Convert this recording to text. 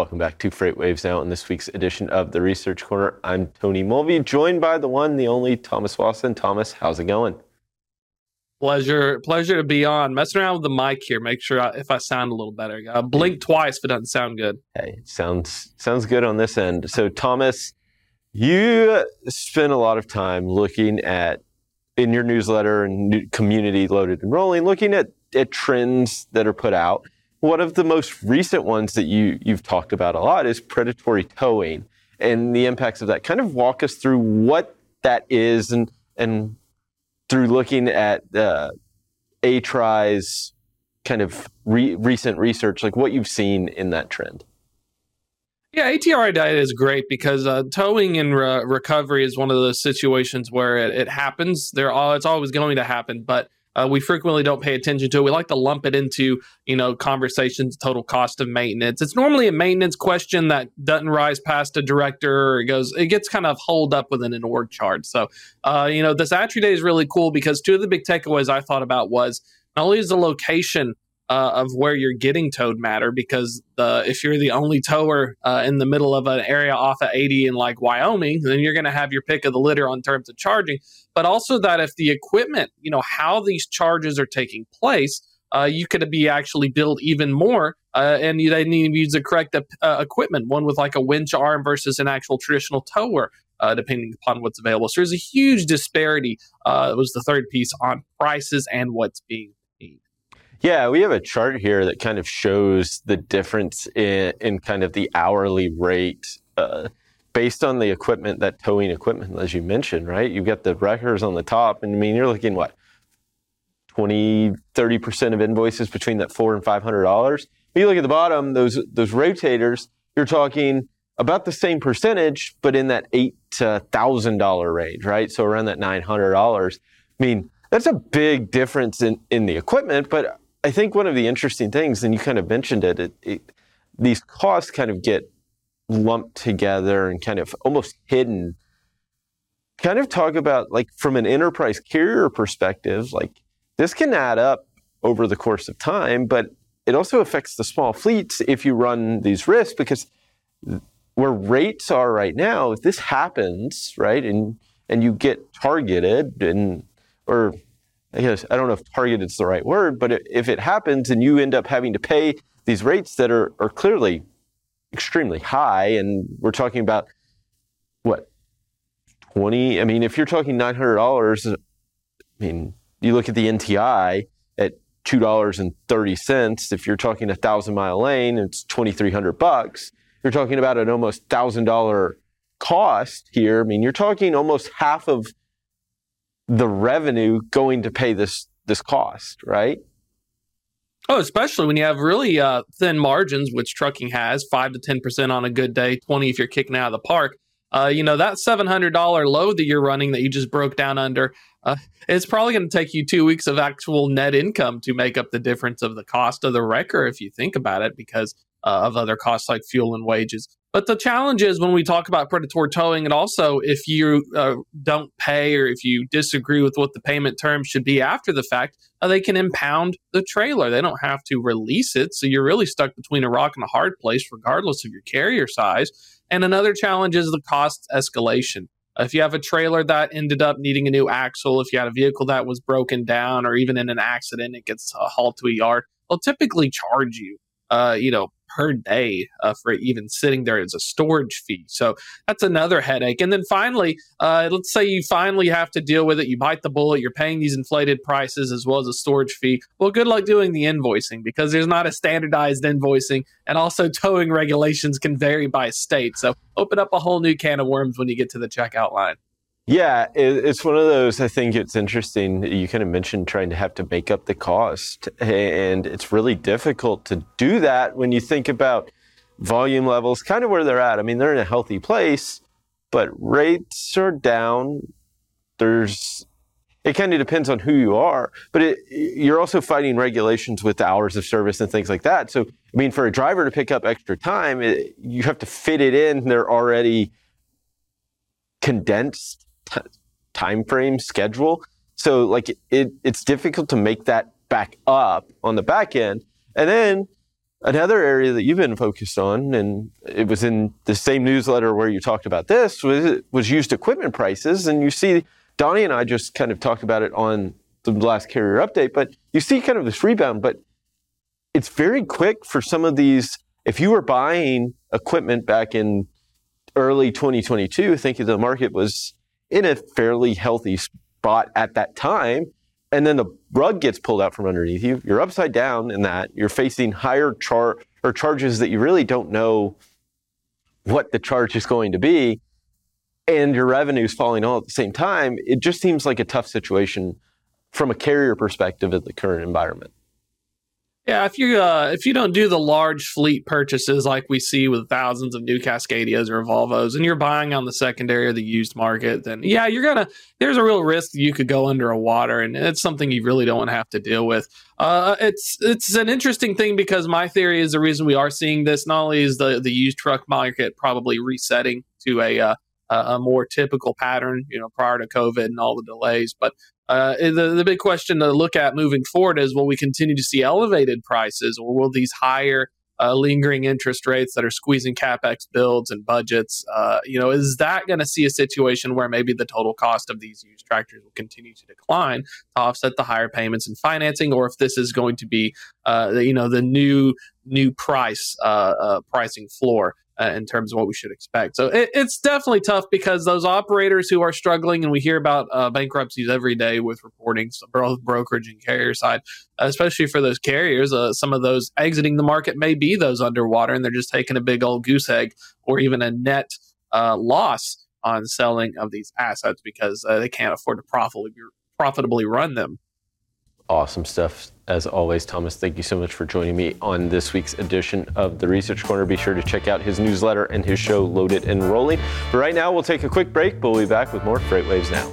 Welcome back to FreightWaves Now in this week's edition of the Research Corner. I'm Tony Mulvey, joined by the one, the only Thomas Wasson. Thomas, how's it going? Pleasure, pleasure to be on. Messing around with the mic here. Make sure I, if I sound a little better. Uh, blink twice if it doesn't sound good. Hey, sounds sounds good on this end. So, Thomas, you spend a lot of time looking at in your newsletter and community loaded and rolling, looking at, at trends that are put out one of the most recent ones that you you've talked about a lot is predatory towing and the impacts of that. Kind of walk us through what that is and and through looking at uh, ATRI's kind of re- recent research, like what you've seen in that trend. Yeah, ATRI data is great because uh, towing and re- recovery is one of those situations where it, it happens. There, all it's always going to happen, but uh, we frequently don't pay attention to it. We like to lump it into, you know, conversations, total cost of maintenance. It's normally a maintenance question that doesn't rise past a director or it goes, it gets kind of holed up within an org chart. So, uh, you know, this ATRI data is really cool because two of the big takeaways I thought about was not only is the location uh, of where you're getting towed matter because the if you're the only tower uh, in the middle of an area off of 80 in like Wyoming, then you're going to have your pick of the litter on terms of charging. But also that if the equipment, you know, how these charges are taking place, uh, you could be actually build even more, uh, and you, they need to use the correct uh, equipment, one with like a winch arm versus an actual traditional tower. Uh, depending upon what's available. So there's a huge disparity. Uh, was the third piece on prices and what's being yeah, we have a chart here that kind of shows the difference in, in kind of the hourly rate uh, based on the equipment, that towing equipment, as you mentioned, right? You've got the wreckers on the top, and I mean, you're looking what, 20, 30% of invoices between that four and $500. But you look at the bottom, those, those rotators, you're talking about the same percentage, but in that eight thousand dollar range, right? So around that nine hundred dollars. I mean, that's a big difference in, in the equipment, but I think one of the interesting things, and you kind of mentioned it, it, it, these costs kind of get lumped together and kind of almost hidden. Kind of talk about like from an enterprise carrier perspective, like this can add up over the course of time, but it also affects the small fleets if you run these risks because where rates are right now, if this happens, right, and and you get targeted and or I guess I don't know if target is the right word, but if it happens and you end up having to pay these rates that are, are clearly extremely high, and we're talking about what, 20? I mean, if you're talking $900, uh, I mean, you look at the NTI at $2.30. If you're talking a thousand mile lane, it's 2,300 bucks. You're talking about an almost thousand dollar cost here. I mean, you're talking almost half of the revenue going to pay this this cost, right? Oh, especially when you have really uh, thin margins, which trucking has five to ten percent on a good day, twenty if you're kicking out of the park. Uh, you know that seven hundred dollar load that you're running that you just broke down under. Uh, it's probably going to take you two weeks of actual net income to make up the difference of the cost of the wrecker, if you think about it, because uh, of other costs like fuel and wages. But the challenge is when we talk about predatory towing, and also if you uh, don't pay or if you disagree with what the payment terms should be after the fact, uh, they can impound the trailer. They don't have to release it. So you're really stuck between a rock and a hard place, regardless of your carrier size. And another challenge is the cost escalation. If you have a trailer that ended up needing a new axle, if you had a vehicle that was broken down, or even in an accident, it gets hauled to a yard, they'll typically charge you, uh, you know, per day uh, for even sitting there as a storage fee. So that's another headache. And then finally, uh, let's say you finally have to deal with it. You bite the bullet. You're paying these inflated prices as well as a storage fee. Well, good luck doing the invoicing because there's not a standardized invoicing, and also towing regulations can vary by state. So open up a whole new can of worms when you get to the checkout line. Yeah, it's one of those. I think it's interesting. You kind of mentioned trying to have to make up the cost, and it's really difficult to do that when you think about volume levels, kind of where they're at. I mean, they're in a healthy place, but rates are down. There's it kind of depends on who you are, but it, you're also fighting regulations with the hours of service and things like that. So, I mean, for a driver to pick up extra time, it, you have to fit it in. They're already condensed t- time frame schedule. So like it, it's difficult to make that back up on the back end. And then Another area that you've been focused on, and it was in the same newsletter where you talked about this, was, was used equipment prices. And you see, Donnie and I just kind of talked about it on the last carrier update, but you see kind of this rebound, but it's very quick for some of these. If you were buying equipment back in early 2022, thinking the market was in a fairly healthy spot at that time, and then the rug gets pulled out from underneath you. You're upside down in that. You're facing higher char or charges that you really don't know what the charge is going to be, and your revenue is falling all at the same time. It just seems like a tough situation from a carrier perspective at the current environment. Yeah, if you uh, if you don't do the large fleet purchases like we see with thousands of new Cascadias or Volvos, and you're buying on the secondary or the used market, then yeah, you're gonna. There's a real risk you could go under a water, and it's something you really don't want to have to deal with. Uh, it's it's an interesting thing because my theory is the reason we are seeing this. Not only is the the used truck market probably resetting to a uh, a more typical pattern, you know, prior to COVID and all the delays. But uh, the, the big question to look at moving forward is will we continue to see elevated prices or will these higher uh, lingering interest rates that are squeezing capex builds and budgets. Uh, you know, is that going to see a situation where maybe the total cost of these used tractors will continue to decline to offset the higher payments and financing, or if this is going to be, uh, you know, the new new price uh, uh, pricing floor uh, in terms of what we should expect. So it, it's definitely tough because those operators who are struggling, and we hear about uh, bankruptcies every day with reporting, both brokerage and carrier side, especially for those carriers. Uh, some of those exiting the market may be those underwater, and they're just taking a big old goose egg or even a net uh, loss on selling of these assets because uh, they can't afford to profitably profitably run them. Awesome stuff. As always, Thomas, thank you so much for joining me on this week's edition of the Research Corner. Be sure to check out his newsletter and his show, Loaded and Rolling. But right now, we'll take a quick break, but we'll be back with more FreightWaves Now.